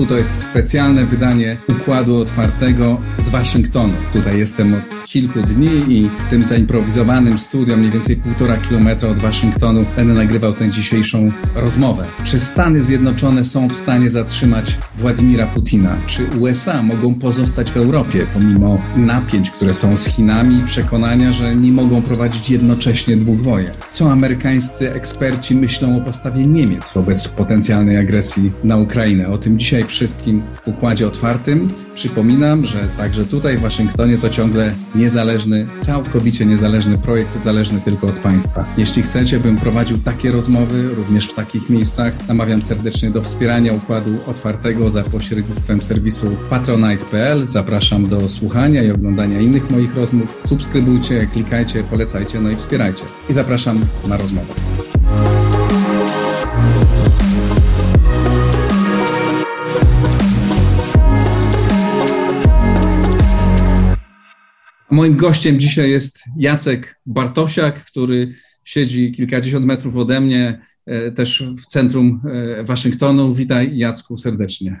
Państwu. To jest specjalne wydanie Układu Otwartego z Waszyngtonu. Tutaj jestem od kilku dni i tym zaimprowizowanym studio, mniej więcej półtora kilometra od Waszyngtonu, będę nagrywał tę dzisiejszą rozmowę. Czy Stany Zjednoczone są w stanie zatrzymać Władimira Putina? Czy USA mogą pozostać w Europie pomimo napięć, które są z Chinami i przekonania, że nie mogą prowadzić jednocześnie dwóch wojen? Co amerykańscy eksperci myślą o postawie Niemiec wobec potencjalnej agresji na Ukrainę? O tym dzisiaj wszystkim w Układzie Otwartym. Przypominam, że także tutaj w Waszyngtonie to ciągle niezależny, całkowicie niezależny projekt, zależny tylko od Państwa. Jeśli chcecie, bym prowadził takie rozmowy również w takich miejscach, namawiam serdecznie do wspierania Układu Otwartego za pośrednictwem serwisu patronite.pl. Zapraszam do słuchania i oglądania innych moich rozmów. Subskrybujcie, klikajcie, polecajcie, no i wspierajcie. I zapraszam na rozmowę. Moim gościem dzisiaj jest Jacek Bartosiak, który siedzi kilkadziesiąt metrów ode mnie, też w centrum e, Waszyngtonu. Witaj Jacku serdecznie.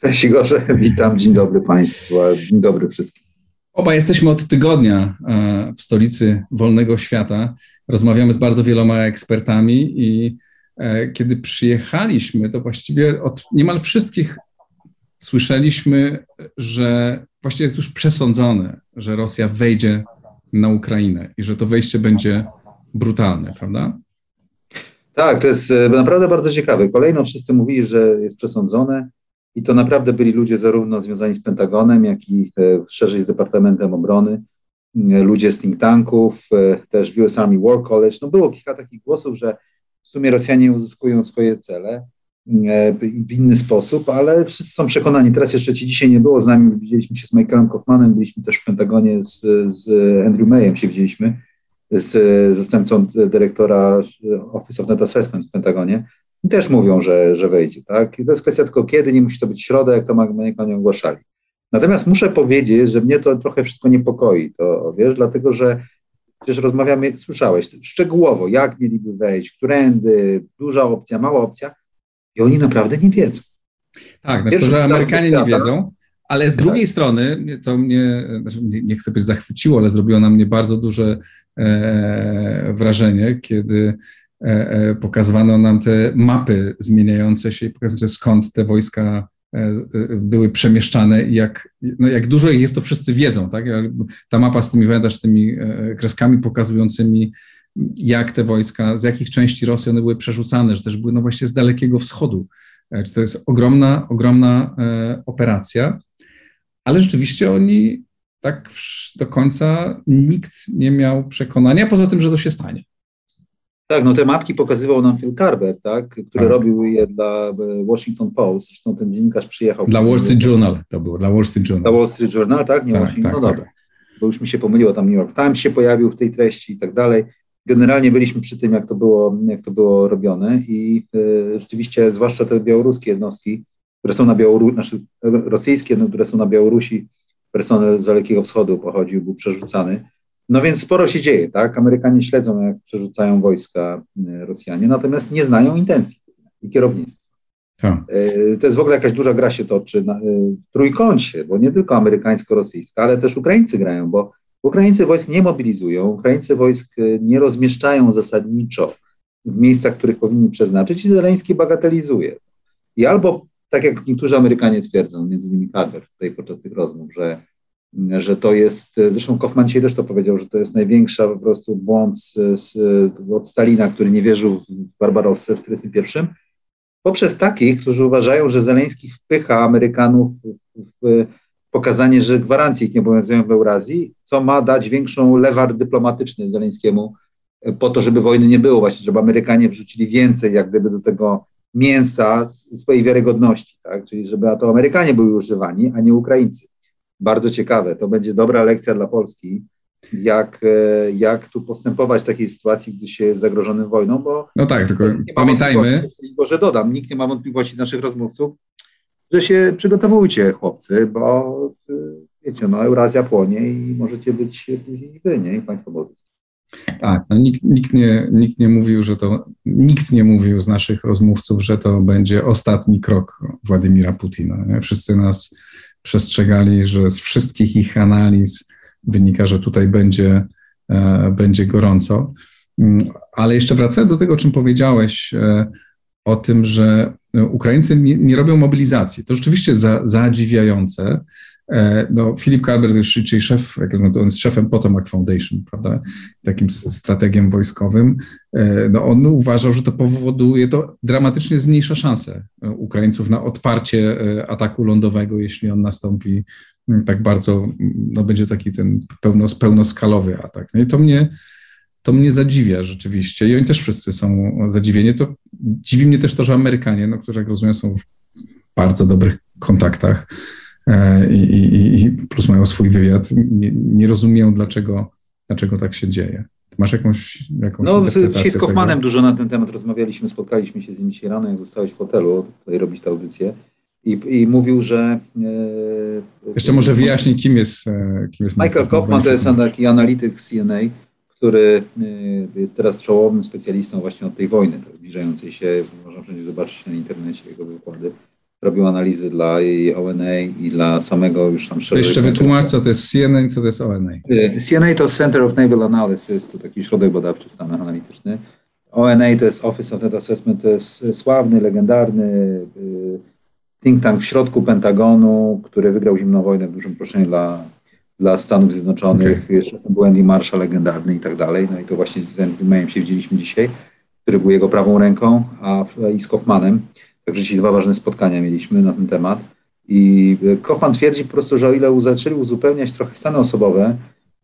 Cześć Igorze, witam, dzień dobry Państwu, dzień dobry wszystkim. Oba jesteśmy od tygodnia e, w stolicy wolnego świata. Rozmawiamy z bardzo wieloma ekspertami i kiedy przyjechaliśmy, to właściwie od niemal wszystkich słyszeliśmy, że właściwie jest już przesądzone, że Rosja wejdzie na Ukrainę i że to wejście będzie brutalne, prawda? Tak, to jest e, naprawdę bardzo ciekawe. Kolejno wszyscy mówili, że jest przesądzone i to naprawdę byli ludzie zarówno związani z Pentagonem, jak i e, szerzej z Departamentem Obrony, e, ludzie z think tanków, też w US Army War College. No było kilka takich głosów, że w sumie Rosjanie uzyskują swoje cele. W inny sposób, ale wszyscy są przekonani. Teraz jeszcze ci dzisiaj nie było z nami, widzieliśmy się z Michaelem Kaufmanem, byliśmy też w Pentagonie z, z Andrew Mayem się widzieliśmy, z zastępcą dyrektora Office of Net Assessment w Pentagonie i też mówią, że, że wejdzie. Tak? I to jest kwestia tylko kiedy, nie musi to być środek, to Amerykanie ogłaszali. Natomiast muszę powiedzieć, że mnie to trochę wszystko niepokoi, to wiesz, dlatego że przecież rozmawiamy, słyszałeś szczegółowo, jak mieliby wejść, którędy, duża opcja, mała opcja, i oni naprawdę nie wiedzą. Tak, znaczy to, że Amerykanie nie wiedzą, ale z tak. drugiej strony, co mnie, znaczy nie chcę być zachwyciło, ale zrobiło na mnie bardzo duże e, wrażenie, kiedy e, e, pokazywano nam te mapy zmieniające się i skąd te wojska e, e, były przemieszczane i jak, no jak dużo ich jest, to wszyscy wiedzą, tak? Ta mapa z tymi, z tymi e, kreskami pokazującymi jak te wojska, z jakich części Rosji one były przerzucane, że też były no właśnie z Dalekiego Wschodu. E, to jest ogromna, ogromna e, operacja, ale rzeczywiście oni tak do końca nikt nie miał przekonania, poza tym, że to się stanie. Tak, no te mapki pokazywał nam Phil Carver, tak, który tak. robił je dla e, Washington Post, zresztą ten dziennikarz przyjechał. Dla Wall Street Journal to było, dla Wall Street Journal. Dla Wall Street Journal, tak, nie tak, Washington, tak, no tak. dobra, bo już mi się pomyliło, tam New York Times się pojawił w tej treści i tak dalej generalnie byliśmy przy tym, jak to było, jak to było robione i y, rzeczywiście, zwłaszcza te białoruskie jednostki, które są na Białorusi, znaczy rosyjskie, no, które są na Białorusi, personel z Dalekiego Wschodu pochodził, był przerzucany. No więc sporo się dzieje, tak? Amerykanie śledzą, jak przerzucają wojska y, Rosjanie, natomiast nie znają intencji i kierownictwa. Tak. Y, to jest w ogóle jakaś duża gra się toczy na, w trójkącie, bo nie tylko amerykańsko-rosyjska, ale też Ukraińcy grają, bo Ukraińcy wojsk nie mobilizują, Ukraińcy wojsk e, nie rozmieszczają zasadniczo w miejscach, których powinni przeznaczyć i Zeleński bagatelizuje. I albo, tak jak niektórzy Amerykanie twierdzą, między innymi Carver tutaj podczas tych rozmów, że, że to jest, zresztą Kaufman dzisiaj też to powiedział, że to jest największa po prostu błąd z, z, od Stalina, który nie wierzył w Barbarossę w 1941, poprzez takich, którzy uważają, że Zeleński wpycha Amerykanów w, pokazanie, że gwarancje ich nie obowiązują w Eurazji, co ma dać większą lewar dyplomatyczny Zeleńskiemu po to, żeby wojny nie było, właśnie, żeby Amerykanie wrzucili więcej jak gdyby do tego mięsa swojej wiarygodności, tak? czyli żeby to Amerykanie byli używani, a nie Ukraińcy. Bardzo ciekawe, to będzie dobra lekcja dla Polski, jak, e, jak tu postępować w takiej sytuacji, gdy się jest zagrożonym wojną, bo... No tak, tylko pamiętajmy... Może dodam, nikt nie ma wątpliwości z naszych rozmówców, że się przygotowujcie, chłopcy, bo y, wiecie, no Eurazja płonie i możecie być później wy, nie? I państwo bałtyckie. Tak, no nikt, nikt, nie, nikt nie mówił, że to, nikt nie mówił z naszych rozmówców, że to będzie ostatni krok Władimira Putina. Nie? Wszyscy nas przestrzegali, że z wszystkich ich analiz wynika, że tutaj będzie, e, będzie gorąco. Mm, ale jeszcze wracając do tego, o czym powiedziałeś, e, o tym, że Ukraińcy nie, nie robią mobilizacji. To rzeczywiście za, zadziwiające. E, no, Filip Kalber, czyli szef, on jest szefem Potomac Foundation, prawda, takim strategiem wojskowym, e, no on uważał, że to powoduje, to dramatycznie zmniejsza szanse Ukraińców na odparcie ataku lądowego, jeśli on nastąpi tak bardzo, no będzie taki ten pełnos, pełnoskalowy atak. No i to mnie, to mnie zadziwia rzeczywiście i oni też wszyscy są zadziwieni. To dziwi mnie też to, że Amerykanie, no, którzy jak rozumiem są w bardzo dobrych kontaktach e, i, i, i plus mają swój wywiad, nie, nie rozumieją dlaczego, dlaczego tak się dzieje. Masz jakąś, jakąś No, dzisiaj z Kaufmanem tego? dużo na ten temat rozmawialiśmy, spotkaliśmy się z nim dzisiaj rano, jak zostałeś w hotelu, tutaj robić tę audycję. I, I, mówił, że. E, Jeszcze może wyjaśnij, kim jest. E, kim jest Michael Kaufman to jest taki analityk CNA, który e, jest teraz czołowym specjalistą właśnie od tej wojny, zbliżającej się. Można wszędzie zobaczyć na internecie jego wykłady. Robił analizy dla ONA i dla samego już tam To jeszcze wytłumacz, co to jest CNN, co to jest ONA. CNA to Center of Naval Analysis, to taki środek badawczy w Stanach Analitycznych. ONA to jest Office of Net Assessment, to jest sławny, legendarny think tank w środku Pentagonu, który wygrał zimną wojnę w dużym proszeniu dla, dla Stanów Zjednoczonych. Okay. Jeszcze był Andy Marshall legendarny i tak dalej. No i to właśnie z Mayem się widzieliśmy dzisiaj, który był jego prawą ręką, a i z Kaufmanem. Także dzisiaj dwa ważne spotkania mieliśmy na ten temat. I Kaufman twierdzi po prostu, że o ile zaczęli uzupełniać trochę stany osobowe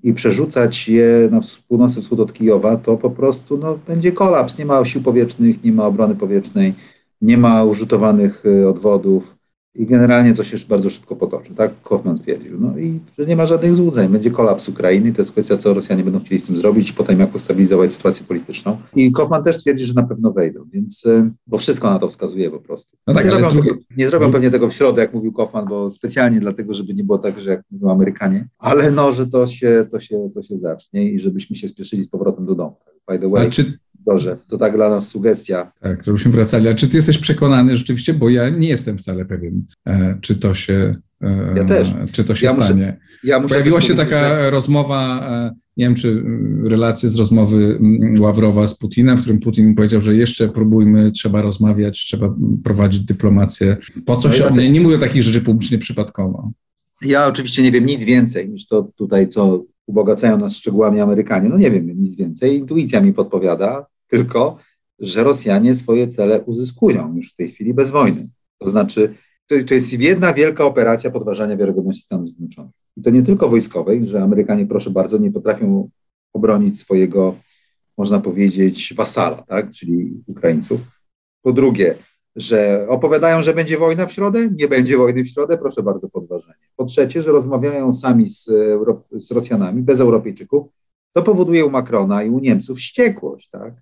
i przerzucać je na północny wschód od Kijowa, to po prostu no, będzie kolaps. Nie ma sił powietrznych, nie ma obrony powietrznej nie ma użytowanych y, odwodów i generalnie to się już bardzo szybko potoczy, tak Kaufman twierdził. No i że nie ma żadnych złudzeń, będzie kolaps Ukrainy, to jest kwestia, co Rosjanie będą chcieli z tym zrobić i potem jak ustabilizować sytuację polityczną. I Kaufman też twierdzi, że na pewno wejdą, więc, y, bo wszystko na to wskazuje po prostu. No tak, nie, zrobią, drugi... nie zrobią pewnie tego w środę, jak mówił Kaufman, bo specjalnie dlatego, żeby nie było tak, że jak mówią Amerykanie, ale no, że to się, to się, to się zacznie i żebyśmy się spieszyli z powrotem do domu. By the way. A czy Dobrze, to tak dla nas sugestia. Tak, żebyśmy wracali. A czy ty jesteś przekonany rzeczywiście, bo ja nie jestem wcale pewien, e, czy to się, e, ja też. Czy to się ja stanie. Muszę, ja muszę Pojawiła się taka że... rozmowa, e, nie wiem, czy relacje z rozmowy Ławrowa z Putinem, w którym Putin powiedział, że jeszcze próbujmy, trzeba rozmawiać, trzeba prowadzić dyplomację. Po co no się, ja nie, nie mówię takich rzeczy publicznie przypadkowo. Ja oczywiście nie wiem nic więcej niż to tutaj, co ubogacają nas szczegółami Amerykanie. No nie wiem nic więcej. Intuicja mi podpowiada, tylko, że Rosjanie swoje cele uzyskują już w tej chwili bez wojny. To znaczy, to, to jest jedna wielka operacja podważania wiarygodności Stanów Zjednoczonych. I to nie tylko wojskowej, że Amerykanie, proszę bardzo, nie potrafią obronić swojego, można powiedzieć, wasala, tak? czyli Ukraińców. Po drugie, że opowiadają, że będzie wojna w środę, nie będzie wojny w środę, proszę bardzo, podważenie. Po trzecie, że rozmawiają sami z, z Rosjanami, bez Europejczyków, to powoduje u Macrona i u Niemców wściekłość, tak?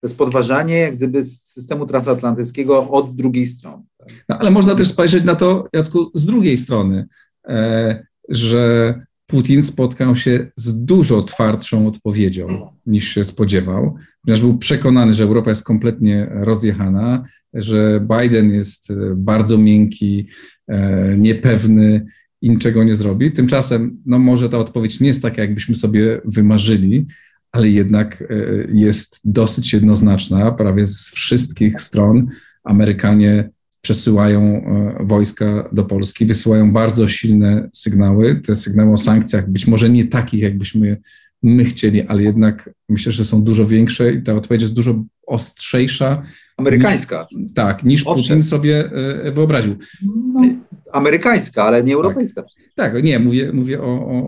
To jest podważanie jak gdyby systemu transatlantyckiego od drugiej strony. Tak? No, ale można też spojrzeć na to, Jacku, z drugiej strony, e, że Putin spotkał się z dużo twardszą odpowiedzią niż się spodziewał, ponieważ był przekonany, że Europa jest kompletnie rozjechana, że Biden jest e, bardzo miękki, e, niepewny i niczego nie zrobi. Tymczasem, no może ta odpowiedź nie jest taka, jakbyśmy sobie wymarzyli, ale jednak e, jest dosyć jednoznaczna. Prawie z wszystkich stron Amerykanie przesyłają e, wojska do Polski, wysyłają bardzo silne sygnały. Te sygnały o sankcjach, być może nie takich, jakbyśmy my chcieli, ale jednak myślę, że są dużo większe i ta odpowiedź jest dużo ostrzejsza. Amerykańska. Niż, tak, niż Owszem. Putin sobie e, wyobraził. No, amerykańska, ale nie europejska. Tak, tak nie, mówię, mówię o, o,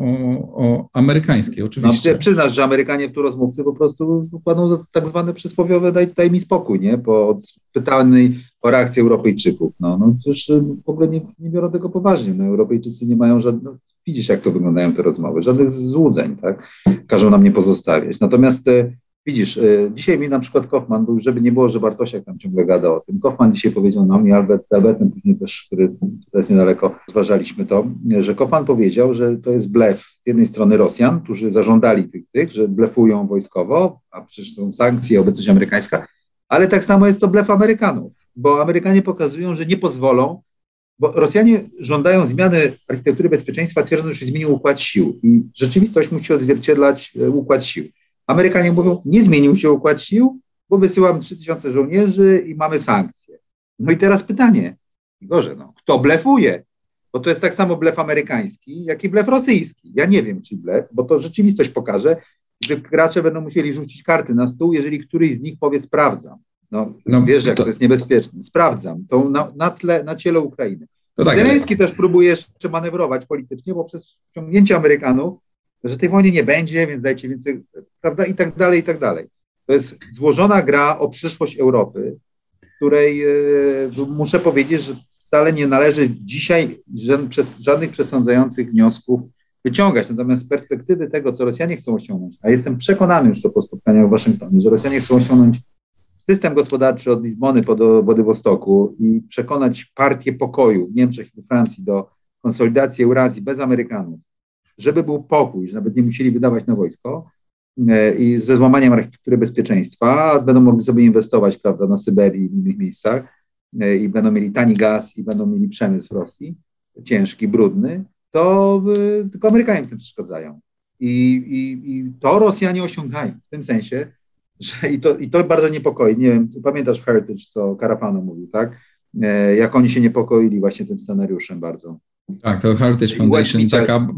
o, amerykańskiej, oczywiście. No, przyznasz, że Amerykanie w tu rozmówcy po prostu układą tak zwane przysłowiowe daj, daj mi spokój, nie? Po pytanej o reakcję Europejczyków. No, no przecież y, w ogóle nie, nie biorą tego poważnie. No, Europejczycy nie mają żadnych, no, widzisz jak to wyglądają te rozmowy, żadnych złudzeń, tak? Każą nam nie pozostawiać. Natomiast y, Widzisz, y, dzisiaj mi na przykład Kaufman, był, żeby nie było, że Bartosiak tam ciągle gada o tym, Kaufman dzisiaj powiedział nam i Albert, Albertem później też, który jest niedaleko, zważaliśmy to, że Kaufman powiedział, że to jest blef z jednej strony Rosjan, którzy zażądali tych, tych, że blefują wojskowo, a przecież są sankcje, obecność amerykańska, ale tak samo jest to blef Amerykanów, bo Amerykanie pokazują, że nie pozwolą, bo Rosjanie żądają zmiany architektury bezpieczeństwa, twierdząc, że się zmienił układ sił i rzeczywistość musi odzwierciedlać e, układ sił. Amerykanie mówią, nie zmienił się układ sił, bo wysyłam 3000 żołnierzy i mamy sankcje. No i teraz pytanie, Igorze, no, kto blefuje? Bo to jest tak samo blef amerykański, jak i blef rosyjski. Ja nie wiem, czy blef, bo to rzeczywistość pokaże, że gracze będą musieli rzucić karty na stół, jeżeli któryś z nich powie sprawdzam. No, no wiesz, jak to... to jest niebezpieczne. Sprawdzam to na, na, tle, na ciele Ukrainy. To tak, Zeleński ale... też próbuje jeszcze manewrować politycznie, bo przez wciągnięcie Amerykanów że tej wojny nie będzie, więc dajcie więcej, prawda, i tak dalej, i tak dalej. To jest złożona gra o przyszłość Europy, której e, muszę powiedzieć, że wcale nie należy dzisiaj żadnych przesądzających wniosków wyciągać. Natomiast z perspektywy tego, co Rosjanie chcą osiągnąć, a jestem przekonany już to po spotkaniu w Waszyngtonie, że Rosjanie chcą osiągnąć system gospodarczy od Lizbony po do Władywostoku i przekonać partię pokoju w Niemczech i we Francji do konsolidacji Eurazji bez Amerykanów, żeby był pokój, że nawet nie musieli wydawać na wojsko e, i ze złamaniem architektury bezpieczeństwa będą mogli sobie inwestować, prawda, na Syberii i w innych miejscach e, i będą mieli tani gaz i będą mieli przemysł w Rosji, ciężki, brudny, to e, tylko Amerykanie w tym przeszkadzają. I, i, I to Rosjanie osiągają w tym sensie, że i to, i to bardzo niepokoi. Nie wiem, pamiętasz w Heritage, co Karafano mówił, tak? Jak oni się niepokoili właśnie tym scenariuszem bardzo. Tak, to Heritage Foundation, taka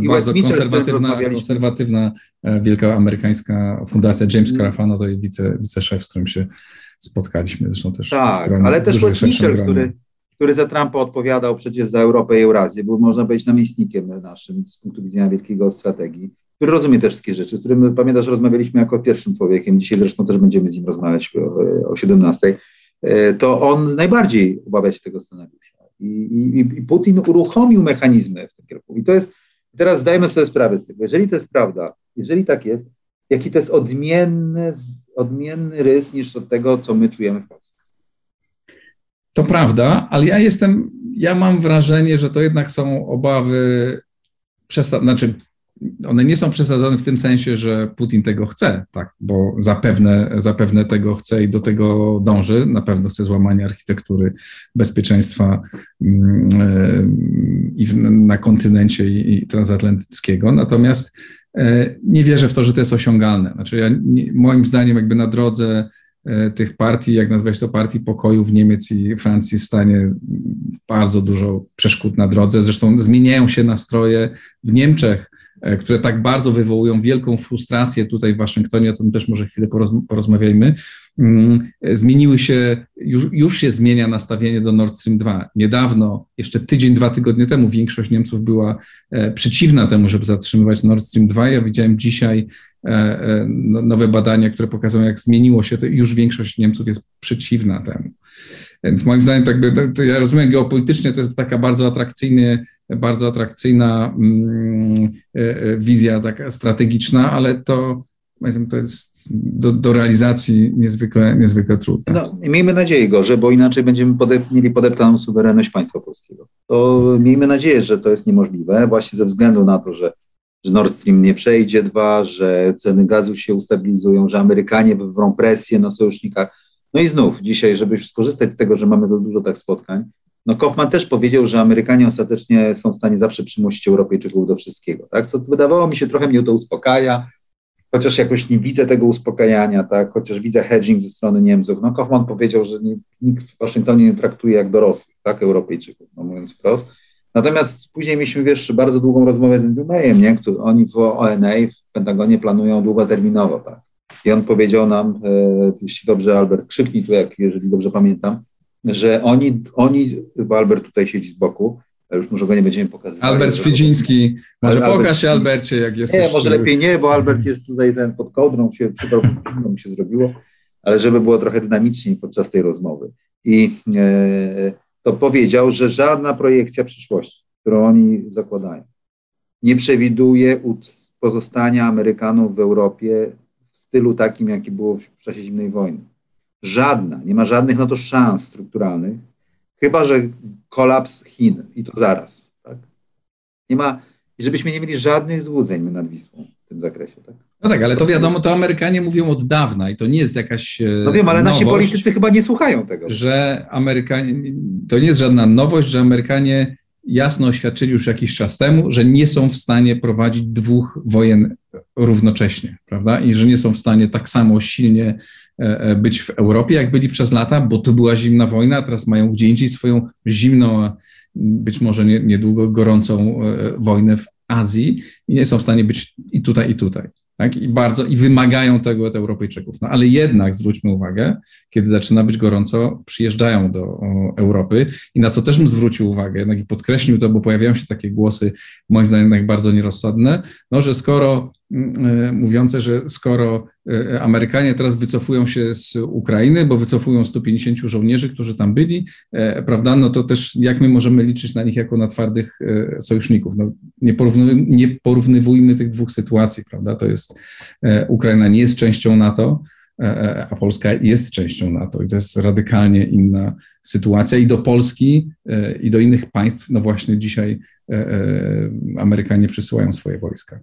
i, i bardzo konserwatywna, konserwatywna, e, wielka amerykańska fundacja James mm. Carafano, to jest wice, wiceszef, z którym się spotkaliśmy, zresztą też. Tak, ale też Wes Mitchell, który, który za Trumpa odpowiadał przecież za Europę i Eurazję, był można powiedzieć namiestnikiem naszym z punktu widzenia wielkiego strategii, który rozumie te wszystkie rzeczy, którym pamiętasz, rozmawialiśmy jako pierwszym człowiekiem, dzisiaj zresztą też będziemy z nim rozmawiać o, o 17, e, to on najbardziej obawia się tego scenariusza. I, i, I, Putin uruchomił mechanizmy w tym kierunku. I to jest, teraz zdajmy sobie sprawę z tego, jeżeli to jest prawda, jeżeli tak jest, jaki to jest odmienny, odmienny rys niż od tego, co my czujemy w Polsce. To prawda, ale ja jestem, ja mam wrażenie, że to jednak są obawy, przesta- znaczy one nie są przesadzone w tym sensie, że Putin tego chce, tak, bo zapewne, zapewne tego chce i do tego dąży. Na pewno chce złamania architektury bezpieczeństwa mm, e, i na kontynencie i transatlantyckiego. Natomiast e, nie wierzę w to, że to jest osiągalne. Znaczy, ja, moim zdaniem, jakby na drodze e, tych partii, jak nazwać to partii pokoju w Niemiec i Francji, stanie bardzo dużo przeszkód na drodze. Zresztą zmieniają się nastroje w Niemczech które tak bardzo wywołują wielką frustrację tutaj w Waszyngtonie, o tym też może chwilę porozmawiajmy, zmieniły się, już, już się zmienia nastawienie do Nord Stream 2. Niedawno, jeszcze tydzień, dwa tygodnie temu, większość Niemców była e, przeciwna temu, żeby zatrzymywać Nord Stream 2. Ja widziałem dzisiaj e, no, nowe badania, które pokazują, jak zmieniło się, to już większość Niemców jest przeciwna temu. Więc moim zdaniem, tak, to ja rozumiem, geopolitycznie to jest taka bardzo atrakcyjny, bardzo atrakcyjna mm, e, e, wizja taka strategiczna, ale to to jest do, do, realizacji niezwykle, niezwykle trudne. No, miejmy nadzieję, Gorze, bo inaczej będziemy podep mieli podeptaną suwerenność państwa polskiego. To miejmy nadzieję, że to jest niemożliwe, właśnie ze względu na to, że, że Nord Stream nie przejdzie, dwa, że ceny gazu się ustabilizują, że Amerykanie wywrą presję na sojusznikach no i znów dzisiaj, żeby skorzystać z tego, że mamy dużo tak spotkań, no Kaufman też powiedział, że Amerykanie ostatecznie są w stanie zawsze przymusić Europejczyków do wszystkiego, tak? Co wydawało mi się trochę mnie to uspokaja, chociaż jakoś nie widzę tego uspokajania, tak? Chociaż widzę hedging ze strony Niemców. No Kaufman powiedział, że nie, nikt w Waszyngtonie nie traktuje jak dorosłych, tak? Europejczyków, no mówiąc wprost. Natomiast później mieliśmy, wiesz, bardzo długą rozmowę z Andrew Mayem, nie? Który, oni w ONA, w Pentagonie planują długoterminowo, tak? I on powiedział nam, e, jeśli dobrze, Albert, krzyknij tu, jak, jeżeli dobrze pamiętam, że oni, oni, bo Albert tutaj siedzi z boku, już może go nie będziemy pokazywać. Albert Świdziński, może Albert pokaż się Albercie, jak jesteś. Nie, może lepiej nie, bo Albert jest tutaj ten pod kołdrą, się, zimno mi się zrobiło, ale żeby było trochę dynamiczniej podczas tej rozmowy. I e, to powiedział, że żadna projekcja przyszłości, którą oni zakładają, nie przewiduje pozostania Amerykanów w Europie stylu takim, jaki było w czasie zimnej wojny. Żadna, nie ma żadnych na to szans strukturalnych, chyba że kolaps Chin i to zaraz. Tak? Nie ma, żebyśmy nie mieli żadnych złudzeń nad Wisłą w tym zakresie. Tak? No tak, ale to wiadomo, to Amerykanie mówią od dawna i to nie jest jakaś. E, no wiem, ale nowość, nasi politycy chyba nie słuchają tego. Że Amerykanie, to nie jest żadna nowość, że Amerykanie jasno oświadczyli już jakiś czas temu, że nie są w stanie prowadzić dwóch wojen równocześnie, prawda? I że nie są w stanie tak samo silnie być w Europie, jak byli przez lata, bo to była zimna wojna, a teraz mają gdzie indziej swoją zimną, być może niedługo gorącą wojnę w Azji i nie są w stanie być i tutaj, i tutaj. Tak? I bardzo i wymagają tego od Europejczyków. No ale jednak zwróćmy uwagę, kiedy zaczyna być gorąco, przyjeżdżają do Europy i na co też bym zwrócił uwagę, jednak i podkreślił to, bo pojawiają się takie głosy, moim zdaniem bardzo nierozsądne, no, że skoro e, mówiące, że skoro e, Amerykanie teraz wycofują się z Ukrainy, bo wycofują 150 żołnierzy, którzy tam byli, e, prawda, no to też jak my możemy liczyć na nich jako na twardych sojuszników? No, nie, porówny, nie porównywujmy tych dwóch sytuacji, prawda, to jest Ukraina nie jest częścią NATO, a Polska jest częścią NATO i to jest radykalnie inna sytuacja i do Polski i do innych państw, no właśnie dzisiaj E, e, Amerykanie przysyłają swoje wojska.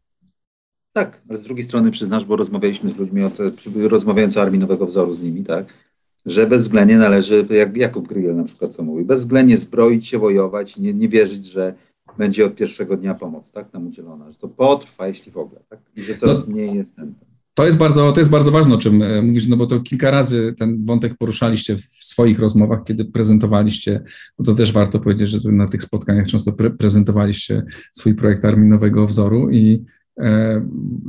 Tak, ale z drugiej strony przyznasz, bo rozmawialiśmy z ludźmi, o te, rozmawiając o armii nowego wzoru z nimi, tak, że bezwzględnie należy, jak Jakub Grygiel na przykład co mówi, bezwzględnie zbroić się, wojować i nie, nie wierzyć, że będzie od pierwszego dnia pomoc tak, nam udzielona, że to potrwa, jeśli w ogóle, tak, i że coraz no. mniej jest ten. To jest, bardzo, to jest bardzo ważne, o czym e, mówisz, no bo to kilka razy ten wątek poruszaliście w swoich rozmowach, kiedy prezentowaliście, bo to też warto powiedzieć, że na tych spotkaniach często pre prezentowaliście swój projekt Armii Nowego Wzoru i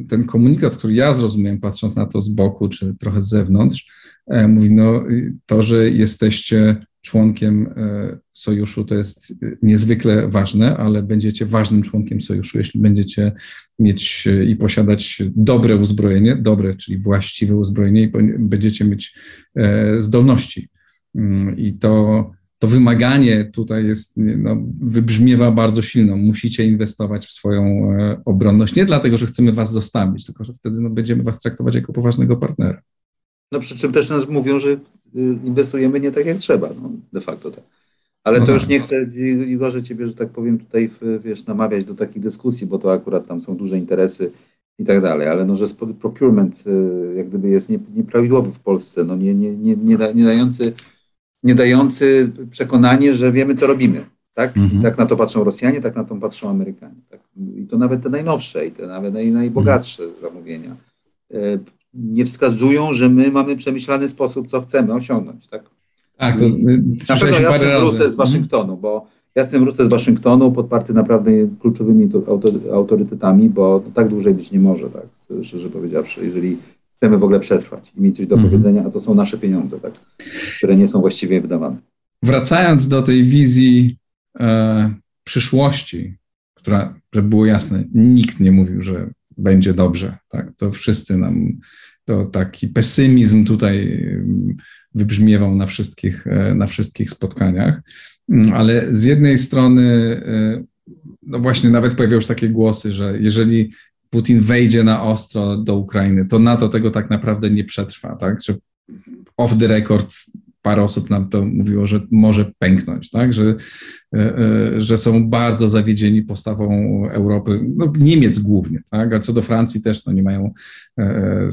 ten komunikat, który ja zrozumiałem, patrząc na to z boku czy trochę z zewnątrz, e, mówi, no to, że jesteście członkiem e, sojuszu, to jest e, niezwykle ważne, ale będziecie ważnym członkiem sojuszu, jeśli będziecie mieć e, i posiadać dobre uzbrojenie, dobre, czyli właściwe uzbrojenie i będziecie mieć zdolności. Mm, I to, to wymaganie tutaj jest, no, wybrzmiewa bardzo silno. Musicie inwestować w swoją obronność, nie dlatego, że chcemy was zostawić, tylko że wtedy no, będziemy was traktować jako poważnego partnera. No przy czym też nas mówią, że Y, inwestujemy nie tak jak trzeba, no, de facto tak. Ale to już nie chcę, Igorze, ciebie, że tak powiem, tutaj wiesz, namawiać do takich dyskusji, bo to akurat tam są duże interesy i tak dalej, ale no, że procurement y, jak gdyby jest nieprawidłowy w Polsce, no nie, nie, nie, nie, da, nie, dający, nie dający przekonanie, że wiemy, co robimy. Tak? Mhm. tak na to patrzą Rosjanie, tak na to patrzą Amerykanie. Tak? I to nawet te najnowsze i te nawet naj, najbogatsze mhm. zamówienia y, nie wskazują, że my mamy przemyślany sposób, co chcemy osiągnąć. Tak, tak to pewno ja parę wrócę razy. z Waszyngtonu, bo ja z tym wrócę z Waszyngtonu podparty naprawdę kluczowymi autorytetami, bo tak dłużej być nie może, tak, szczerze powiedziawszy, jeżeli chcemy w ogóle przetrwać i mieć coś do mhm. powiedzenia, a to są nasze pieniądze, tak, które nie są właściwie wydawane. Wracając do tej wizji e, przyszłości, która, żeby było jasne, nikt nie mówił, że będzie dobrze. Tak? To wszyscy nam, to taki pesymizm tutaj wybrzmiewał na wszystkich, e, na wszystkich spotkaniach, mm, ale z jednej strony, e, no właśnie nawet pojawiały się takie głosy, że jeżeli Putin wejdzie na ostro do Ukrainy, to NATO tego tak naprawdę nie przetrwa, tak? Że off the record parę osób nam to mówiło, że może pęknąć, tak? że, e, e, że są bardzo zawiedzieni postawą Europy, no, Niemiec głównie, tak? a co do Francji też no, nie mają e,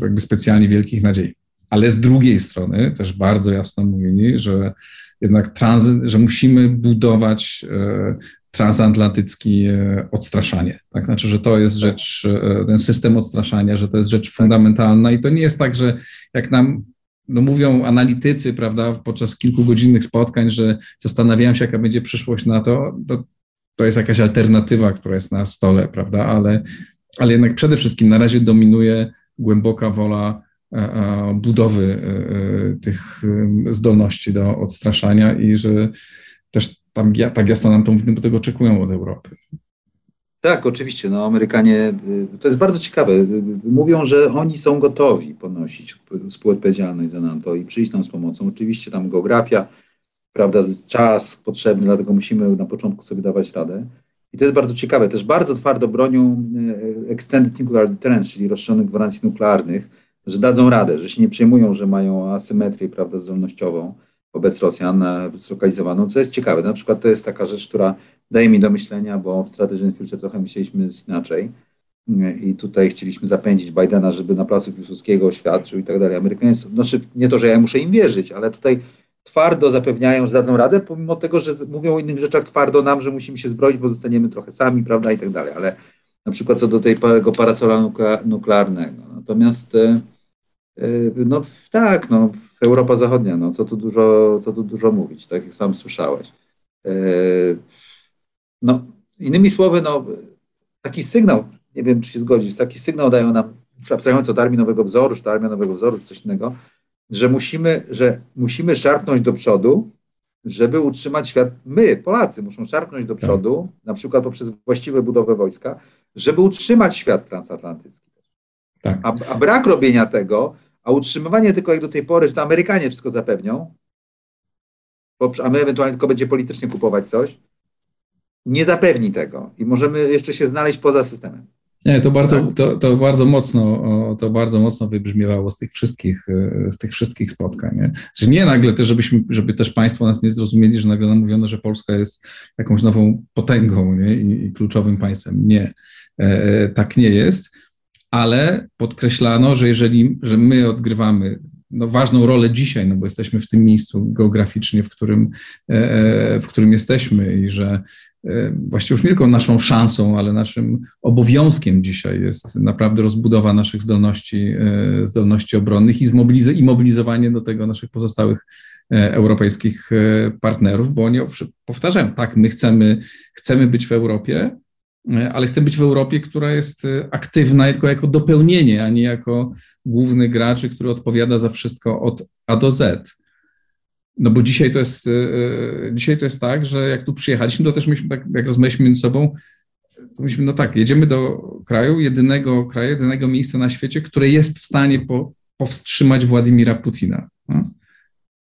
jakby specjalnie wielkich nadziei. Ale z drugiej strony też bardzo jasno mówili, że jednak tranzyt, że musimy budować transatlantycki odstraszanie. Tak? Znaczy, że to jest rzecz, ten system odstraszania, że to jest rzecz fundamentalna i to nie jest tak, że jak nam no mówią analitycy, prawda, podczas kilkugodzinnych spotkań, że zastanawiają się, jaka będzie przyszłość na to, to, jest jakaś alternatywa, która jest na stole, prawda, ale, ale jednak przede wszystkim na razie dominuje głęboka wola e, e, budowy e, tych zdolności do odstraszania i że też tam tak jasno nam to mówimy, bo tego oczekują od Europy. Tak, oczywiście. No, Amerykanie, y, to jest bardzo ciekawe. Y, mówią, że oni są gotowi ponosić współodpowiedzialność za NATO i przyjść nam z pomocą. Oczywiście tam geografia, prawda, czas potrzebny, dlatego musimy na początku sobie dawać radę. I to jest bardzo ciekawe. Też bardzo twardo bronią Extended Nuclear Deterrence, czyli rozszerzonych gwarancji nuklearnych, że dadzą radę, że się nie przejmują, że mają asymetrię prawda, zdolnościową wobec Rosjan zlokalizowaną, co jest ciekawe. Na przykład to jest taka rzecz, która daje mi do myślenia, bo w Strategy Future trochę myśleliśmy inaczej i tutaj chcieliśmy zapędzić Bidena, żeby na placu Piłsudskiego oświadczył i tak dalej. Amerykanie, znaczy nie to, że ja muszę im wierzyć, ale tutaj twardo zapewniają, że dadzą radę, pomimo tego, że mówią o innych rzeczach twardo nam, że musimy się zbroić, bo zostaniemy trochę sami, prawda, i tak dalej, ale na przykład co do tego parasola nuklearnego. Natomiast e, e, no tak, no, Europa Zachodnia, no co tu dużo, co tu dużo mówić, tak jak sam słyszałeś. E, no, innymi słowy, no, taki sygnał, nie wiem, czy się zgodzić, taki sygnał dają nam, abstrahując od Armii Nowego Wzoru, czy to Armia Nowego Wzoru, czy coś innego, że musimy, że musimy szarpnąć do przodu, żeby utrzymać świat. My, Polacy, muszą szarpnąć do tak. przodu, tak. na przykład poprzez właściwe budowę wojska, żeby utrzymać świat transatlantycki. Tak. A, a, brak robienia tego, a utrzymywanie tylko jak do tej pory, że to Amerykanie wszystko zapewnią, a my ewentualnie tylko będzie politycznie kupować coś, nie zapewni tego i możemy jeszcze się znaleźć poza systemem. Nie, to bardzo, tak. to, to bardzo mocno, to bardzo mocno wybrzmiewało z tych wszystkich, e, z tych wszystkich spotkań. Nie? Że nie nagle też, żebyśmy, żeby też Państwo nas nie zrozumieli, że nagle nam mówiono, że Polska jest jakąś nową potęgą nie? I, i kluczowym państwem. Nie, e, e, tak nie jest, ale podkreślano, że jeżeli, że my odgrywamy no, ważną rolę dzisiaj, no bo jesteśmy w tym miejscu geograficznie, w którym, w którym jesteśmy i że E, właściwie już nie tylko naszą szansą, ale naszym obowiązkiem dzisiaj jest naprawdę rozbudowa naszych zdolności, e, zdolności obronnych i, zmobiliz- i mobilizowanie do tego naszych pozostałych e, europejskich partnerów, bo oni powtarzają, tak, my chcemy, chcemy być w Europie, ale chcemy być w Europie, która jest aktywna tylko jako dopełnienie, a nie jako główny gracz, który odpowiada za wszystko od A do Z. No bo dzisiaj to jest, e, e, dzisiaj to jest tak, że jak tu przyjechaliśmy, to też myśmy tak, jak rozmawialiśmy między sobą, to myśmy, no tak, jedziemy do kraju, jedynego kraju, jedynego miejsca na świecie, które jest w stanie po, powstrzymać Władimira Putina. No?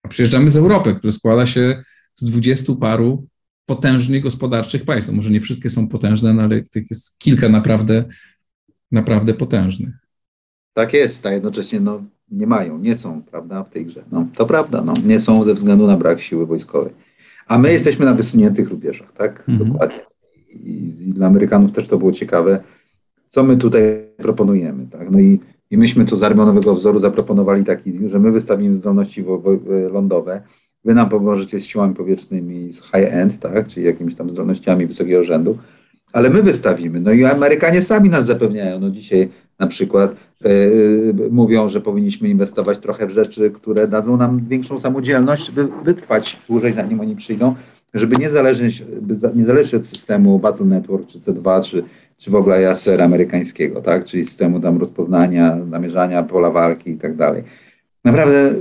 A przyjeżdżamy z Europy, która składa się z dwudziestu paru potężnych gospodarczych państw. Może nie wszystkie są potężne, no ale tych jest kilka naprawdę, naprawdę potężnych. Tak jest, a jednocześnie no, nie mają, nie są, prawda, w tej grze. No, to prawda, no, nie są ze względu na brak siły wojskowej. A my jesteśmy na wysuniętych rubieżach, tak? Mhm. Dokładnie. I, I, dla Amerykanów też to było ciekawe, co my tutaj proponujemy, tak? No i, i myśmy tu z Armią Nowego Wzoru zaproponowali taki, że my wystawimy zdolności wo, wo, lądowe, wy nam pomożecie z siłami powietrznymi z high-end, tak? Czyli jakimiś tam zdolnościami wysokiego rzędu, ale my wystawimy. No i Amerykanie sami nas zapewniają. No dzisiaj na przykład yy, mówią, że powinniśmy inwestować trochę w rzeczy, które dadzą nam większą samodzielność, żeby wytrwać dłużej, zanim oni przyjdą, żeby nie zależeć, nie zależeć od systemu Battle Network, czy C2, czy, czy w ogóle JASER amerykańskiego, tak? czyli systemu tam rozpoznania, namierzania pola walki i tak dalej. Naprawdę,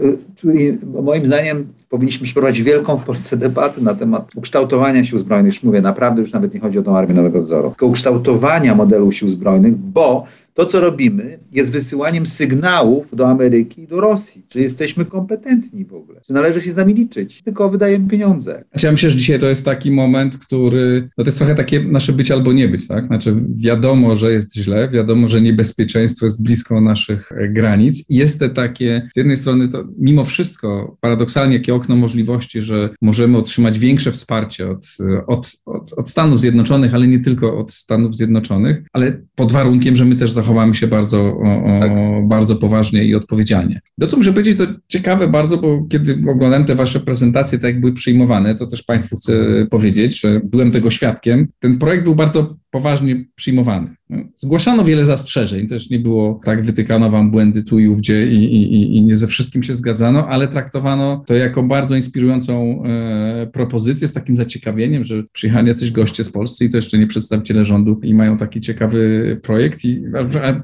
y, moim zdaniem, powinniśmy przeprowadzić wielką w Polsce debatę na temat ukształtowania sił zbrojnych. Już mówię, naprawdę już nawet nie chodzi o tą armię nowego wzoru, tylko ukształtowania modelu sił zbrojnych, bo to, co robimy, jest wysyłaniem sygnałów do Ameryki i do Rosji, czy jesteśmy kompetentni w ogóle, czy należy się z nami liczyć, tylko wydajemy pieniądze. Ja myślę, że dzisiaj to jest taki moment, który, no to jest trochę takie nasze być albo nie być, tak? Znaczy wiadomo, że jest źle, wiadomo, że niebezpieczeństwo jest blisko naszych e, granic i jest te takie, z jednej strony to mimo wszystko paradoksalnie jakie okno możliwości, że możemy otrzymać większe wsparcie od, e, od, od, od Stanów Zjednoczonych, ale nie tylko od Stanów Zjednoczonych, ale pod warunkiem, że my też zachowamy zachowamy się bardzo, o, tak. bardzo poważnie i odpowiedzialnie. To, co muszę powiedzieć, to ciekawe bardzo, bo kiedy oglądałem te wasze prezentacje, tak jak były przyjmowane, to też Państwu chcę powiedzieć, że byłem tego świadkiem. Ten projekt był bardzo poważnie przyjmowany. Zgłaszano wiele zastrzeżeń, też nie było tak, wytykano wam błędy tu i ówdzie i, i, i nie ze wszystkim się zgadzano, ale traktowano to jako bardzo inspirującą e, propozycję z takim zaciekawieniem, że przyjechali jacyś goście z Polski i to jeszcze nie przedstawiciele rządu i mają taki ciekawy projekt i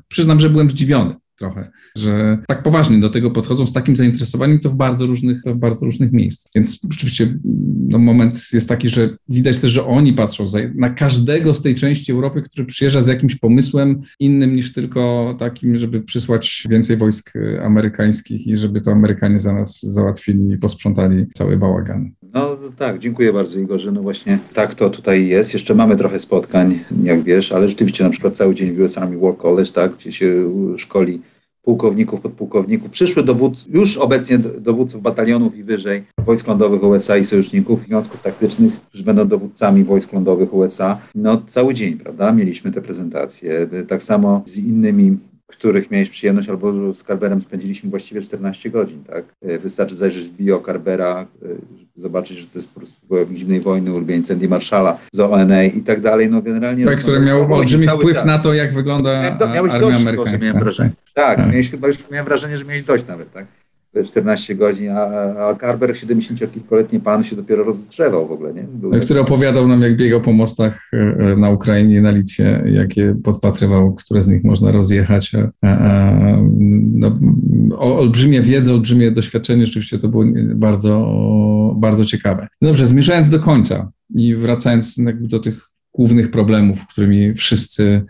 przyznam, że byłem zdziwiony trochę, że tak poważnie do tego podchodzą z takim zainteresowaniem, to w bardzo różnych, w bardzo różnych miejscach. Więc rzeczywiście no, moment jest taki, że widać też, że oni patrzą za, na każdego z tej części Europy, który przyjeżdża z jakimś pomysłem innym niż tylko takim, żeby przysłać więcej wojsk amerykańskich i żeby to Amerykanie za nas załatwili i posprzątali cały bałagan. No tak, dziękuję bardzo Igorze. No właśnie tak to tutaj jest. Jeszcze mamy trochę spotkań, jak wiesz, ale rzeczywiście na przykład cały dzień w US Army War College, tak, gdzie się szkoli pułkowników, podpułkowników, przyszły dowódcy, już obecnie dowódców batalionów i wyżej wojsk lądowych USA i sojuszników, związków taktycznych, którzy będą dowódcami wojsk lądowych USA. No cały dzień, prawda, mieliśmy te prezentacje. Tak samo z innymi których miałeś przyjemność, albo z Carberem spędziliśmy właściwie 14 godzin, tak? Wystarczy zajrzeć w bio Carbera, zobaczyć, że to jest po prostu zimnej wojny, ulubieniec Andy Marshalla z ONA i tak dalej, no generalnie... Tak, które miał olbrzymi wpływ czas. na to, jak wygląda miałem, do, miałeś armia dość, amerykańska. Miałem wrażenie. Tak, tak. Miałeś, chyba już miałem wrażenie, że miałeś dość nawet, tak? 14 godzin, a, a Carver, 70-kilkoletni pan, się dopiero rozdrzewał w ogóle, nie? Był Który opowiadał nam, jak biegał po mostach e, e, na Ukrainie, na Litwie, jakie podpatrywał, które z nich można rozjechać. A, a, no, olbrzymie wiedza, olbrzymie doświadczenie, rzeczywiście to było bardzo, bardzo ciekawe. Dobrze, zmierzając do końca i wracając do tych głównych problemów, którymi wszyscy E,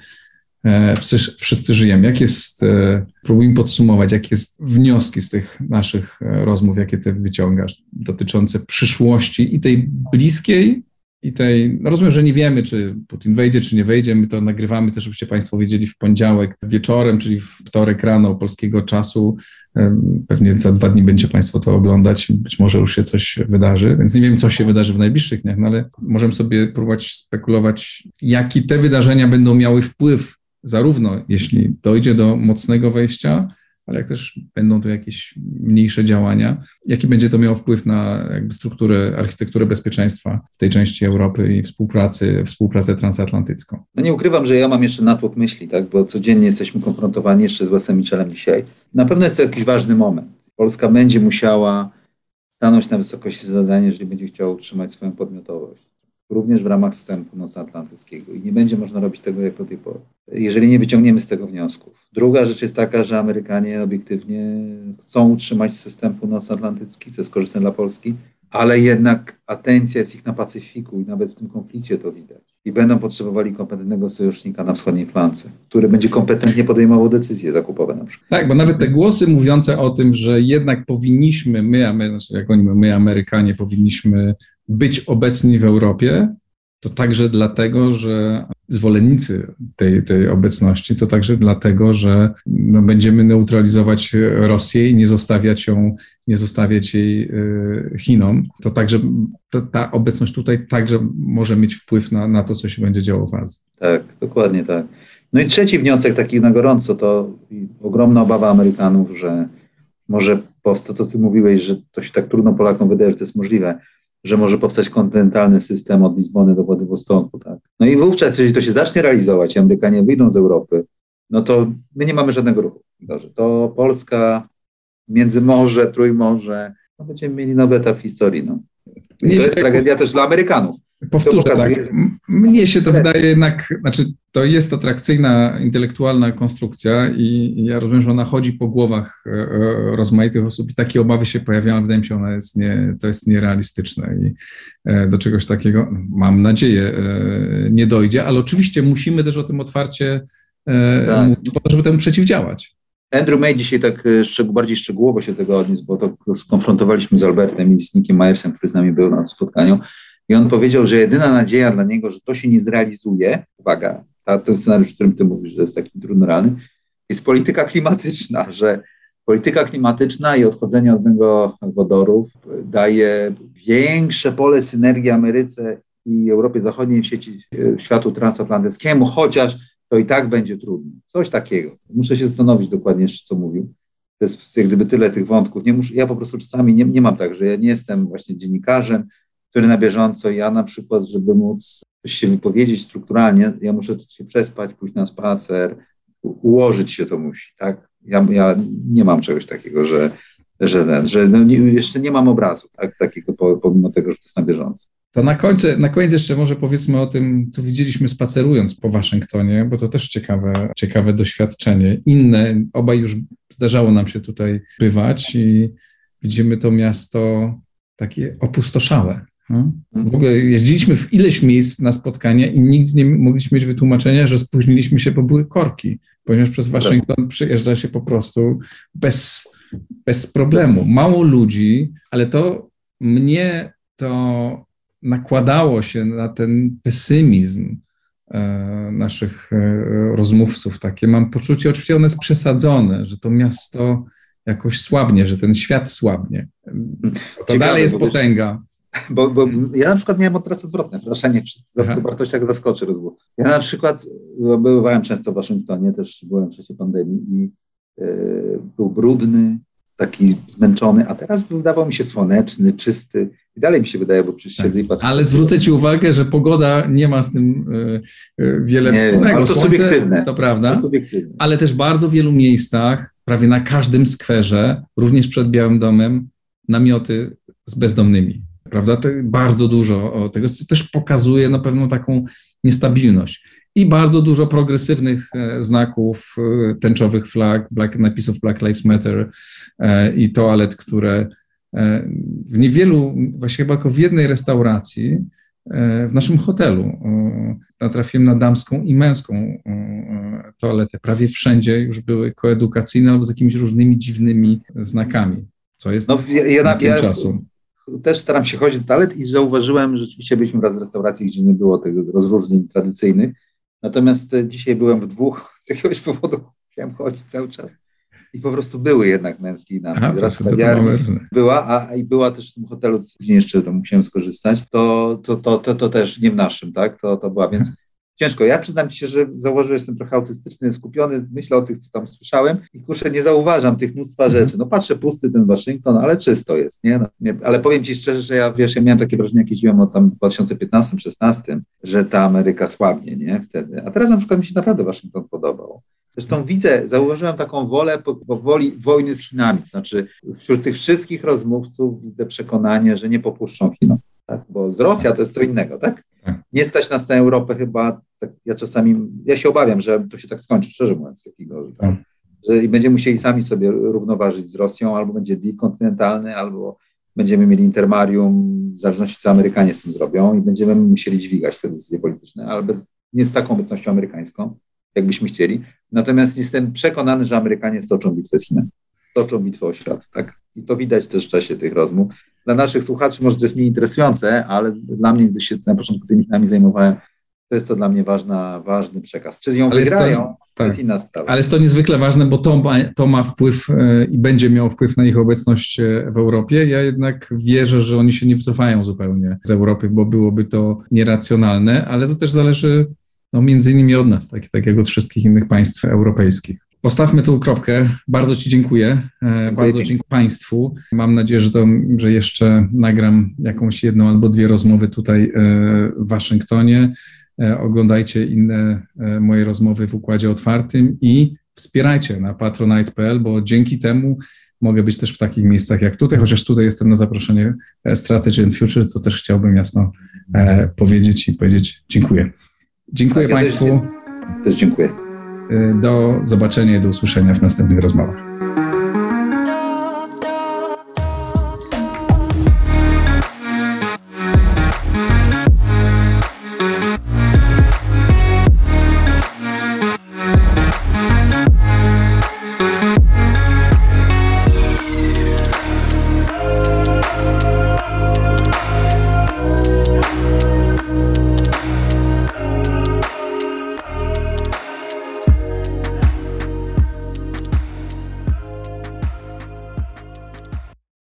wszyscy, wszyscy żyjemy. Jak jest, e, próbujmy podsumować, jakie jest wnioski z tych naszych e, rozmów, jakie ty wyciągasz dotyczące przyszłości i tej bliskiej, i tej, no rozumiem, że nie wiemy, czy Putin wejdzie, czy nie wejdzie. My to nagrywamy też, żebyście Państwo wiedzieli, w poniedziałek wieczorem, czyli w wtorek rano polskiego czasu. Pewnie za dwa dni będzie Państwo to oglądać. Być może już się coś wydarzy, więc nie wiem, co się wydarzy w najbliższych dniach, no ale możemy sobie próbować spekulować, jaki te wydarzenia będą miały wpływ zarówno jeśli dojdzie do mocnego wejścia, ale jak też będą tu jakieś mniejsze działania, jaki będzie to miało wpływ na jakby strukturę, architekturę bezpieczeństwa w tej części Europy i współpracy, współpracę transatlantycką? No nie ukrywam, że ja mam jeszcze natłok myśli, tak, bo codziennie jesteśmy konfrontowani jeszcze z Wesem Michelem dzisiaj. Na pewno jest to jakiś ważny moment. Polska będzie musiała stanąć na wysokości zadania, jeżeli będzie chciała utrzymać swoją podmiotowość również w ramach systemu północnoatlantyckiego i nie będzie można robić tego jak do tej pory, jeżeli nie wyciągniemy z tego wniosków. Druga rzecz jest taka, że Amerykanie obiektywnie chcą utrzymać system północnoatlantycki, co jest korzystne dla Polski, ale jednak atencja jest ich na Pacyfiku i nawet w tym konflikcie to widać. I będą potrzebowali kompetentnego sojusznika na wschodniej flance, który będzie kompetentnie podejmował decyzje zakupowe na przykład. Tak, bo nawet te głosy mówiące o tym, że jednak powinniśmy, my, znaczy jak oni, my Amerykanie, powinniśmy być obecni w Europie, to także dlatego, że zwolennicy tej, tej obecności, to także dlatego, że no, będziemy neutralizować Rosję i nie zostawiać ją, nie zostawiać jej y, Chinom. To także to, ta obecność tutaj także może mieć wpływ na, na to, co się będzie działo w Azji. Tak, dokładnie tak. No i trzeci wniosek taki na gorąco to ogromna obawa Amerykanów, że może powstać to, ty mówiłeś, że to się tak trudno Polakom wydaje, że to jest możliwe, że może powstać kontynentalny system od Lizbony do Władywostoku. Tak? No i wówczas, jeżeli to się zacznie realizować, Amerykanie wyjdą z Europy, no to my nie mamy żadnego ruchu. To Polska, Międzymorze, Trójmorze, no będziemy mieli nowy etap w historii. No. I to jest tragedia też dla Amerykanów. Powtórzę, tak. Mnie się to wydaje jednak, znaczy to jest atrakcyjna, intelektualna konstrukcja i ja rozumiem, że ona chodzi po głowach e, e, rozmaitych osób i takie obawy się pojawiają, wydaje mi się, ona jest nie, to jest nierealistyczne i e, do czegoś takiego, mam nadzieję, nie dojdzie, ale oczywiście musimy też o tym otwarcie tak. mówić po to, żeby temu przeciwdziałać. Andrew May dzisiaj tak bardziej szczegółowo się tego odniósł, bo to skonfrontowaliśmy z Albertem i z Nickiem Myersem, który z nami był na spotkaniu i on powiedział, że jedyna nadzieja dla niego, że to się nie zrealizuje, uwaga, ta, ten scenariusz, o którym ty mówisz, że jest taki trudno realny, jest polityka klimatyczna, że polityka klimatyczna i odchodzenie od węglowodorów daje większe pole synergii Ameryce i Europie Zachodniej w sieci w światu transatlantyckiemu, chociaż to i tak będzie trudno. Coś takiego. Muszę się zastanowić dokładnie jeszcze, co mówił. To jest jak gdyby tyle tych wątków. Nie muszę, ja po prostu czasami nie, nie mam tak, że ja nie jestem właśnie dziennikarzem, który na bieżąco, ja na przykład, żeby móc się wypowiedzieć strukturalnie, ja muszę się przespać, pójść na spacer, ułożyć się to musi, tak? Ja, ja nie mam czegoś takiego, że, że, że no nie, jeszcze nie mam obrazu, tak? Takiego, pomimo tego, że to jest na bieżąco. To na, końcu, na koniec jeszcze może powiedzmy o tym, co widzieliśmy spacerując po Waszyngtonie, bo to też ciekawe, ciekawe doświadczenie. Inne, obaj już zdarzało nam się tutaj bywać i widzimy to miasto takie opustoszałe. No. W ogóle jeździliśmy w ileś miejsc na spotkania i nigdy nie mogliśmy mieć wytłumaczenia, że spóźniliśmy się, bo były korki, ponieważ przez Waszyngton przyjeżdża się po prostu bez, bez problemu. Mało ludzi, ale to mnie to nakładało się na ten pesymizm e, naszych e, rozmówców. Takie mam poczucie, oczywiście one jest przesadzone, że to miasto jakoś słabnie, że ten świat słabnie. To Ciekawe, dalej jest potęga. Bo, bo ja na przykład miałem teraz odwrotne wrażenie, wartość jak zaskoczy rozwój. Ja na przykład bywałem często w Waszyngtonie, też byłem w czasie pandemii i yy, był brudny, taki zmęczony, a teraz wydawał mi się słoneczny, czysty i dalej mi się wydaje, bo przecież tak. siedzę i patrzę. Ale zwrócę Ci uwagę, że pogoda nie ma z tym yy, wiele nie, wspólnego. Ale to Słońce, subiektywne. To prawda, to subiektywne. ale też w bardzo wielu miejscach, prawie na każdym skwerze, również przed Białym Domem, namioty z bezdomnymi prawda? Bardzo dużo tego też pokazuje na pewną taką niestabilność. I bardzo dużo progresywnych e, znaków, e, tęczowych flag, black, napisów Black Lives Matter e, i toalet, które w niewielu, właśnie chyba tylko w jednej restauracji, w naszym hotelu natrafiłem na damską i męską toaletę. Prawie wszędzie już były koedukacyjne albo z jakimiś różnymi dziwnymi znakami, co jest no, ja, ja, czasu też staram się chodzić do toalet i zauważyłem, że rzeczywiście byliśmy raz w restauracji, gdzie nie było tych rozróżnień tradycyjnych. Natomiast e, dzisiaj byłem w dwóch, z jakiegoś powodu chciałem chodzić cały czas. I po prostu były jednak męskie i damskie. Raz była, a i była też w tym hotelu, później jeszcze to musiałem skorzystać. To, to, to, to, to też nie w naszym, tak? To, to była, więc ciężko. Ja przyznam ci się, że założyłem, że jestem trochę autystyczny, skupiony, myślę o tych, co tam słyszałem i kurczę, nie zauważam tych mnóstwa mhm. rzeczy. No patrzę, pusty ten Waszyngton, ale czysto jest, nie? No, nie? Ale powiem ci szczerze, że ja, wiesz, ja miałem takie wrażenie, jak jeździłem od tam 2015-16, że ta Ameryka słabnie, nie? Wtedy. A teraz na przykład mi się naprawdę Waszyngton podobał. Zresztą widzę, zauważyłem taką wolę powoli wojny z Chinami. Znaczy, wśród tych wszystkich rozmówców widzę przekonanie, że nie popuszczą Chinom. Tak? Bo z Rosja to jest co innego, tak? Tak? Nie stać nas na Europę chyba, tak, ja czasami, ja się obawiam, że to się tak skończy, szczerze mówiąc, takiego, że, tak. że będziemy musieli sami sobie równoważyć z Rosją, albo będzie deal kontynentalny, albo będziemy mieli intermarium, w zależności co Amerykanie z tym zrobią i będziemy musieli dźwigać te decyzje polityczne, ale bez, nie z taką obecnością amerykańską, jakbyśmy chcieli. Natomiast jestem przekonany, że Amerykanie stoczą bitwę z Chinami toczą bitwę o świat, tak? I to widać też w czasie tych rozmów. Dla naszych słuchaczy może to jest mniej interesujące, ale dla mnie, gdy się na początku tymi Chinami zajmowałem, to jest to dla mnie ważna, ważny przekaz. Czy z ją ale wygrają, to, to tak. jest inna sprawa. Ale jest to niezwykle ważne, bo to ma, to ma wpływ e, i będzie miało wpływ na ich obecność e, w Europie. Ja jednak wierzę, że oni się nie wycofają zupełnie z Europy, bo byłoby to nieracjonalne, ale to też zależy no, między innymi od nas, tak, tak jak od wszystkich innych państw europejskich. Postawmy tu kropkę. Bardzo Ci dziękuję. dziękuję. Bardzo dziękuję Państwu. Mam nadzieję, że, to, że jeszcze nagram jakąś jedną albo dwie rozmowy tutaj e, w Waszyngtonie. E, oglądajcie inne e, moje rozmowy w Układzie Otwartym i wspierajcie na patronite.pl, bo dzięki temu mogę być też w takich miejscach jak tutaj, chociaż tutaj jestem na zaproszenie Strategy and Future, co też chciałbym jasno powiedzieć i powiedzieć dziękuję. Dziękuję tak, ja Państwu. Też, też dziękuję. Y, do zobaczenia i do usłyszenia w następnych rozmowach.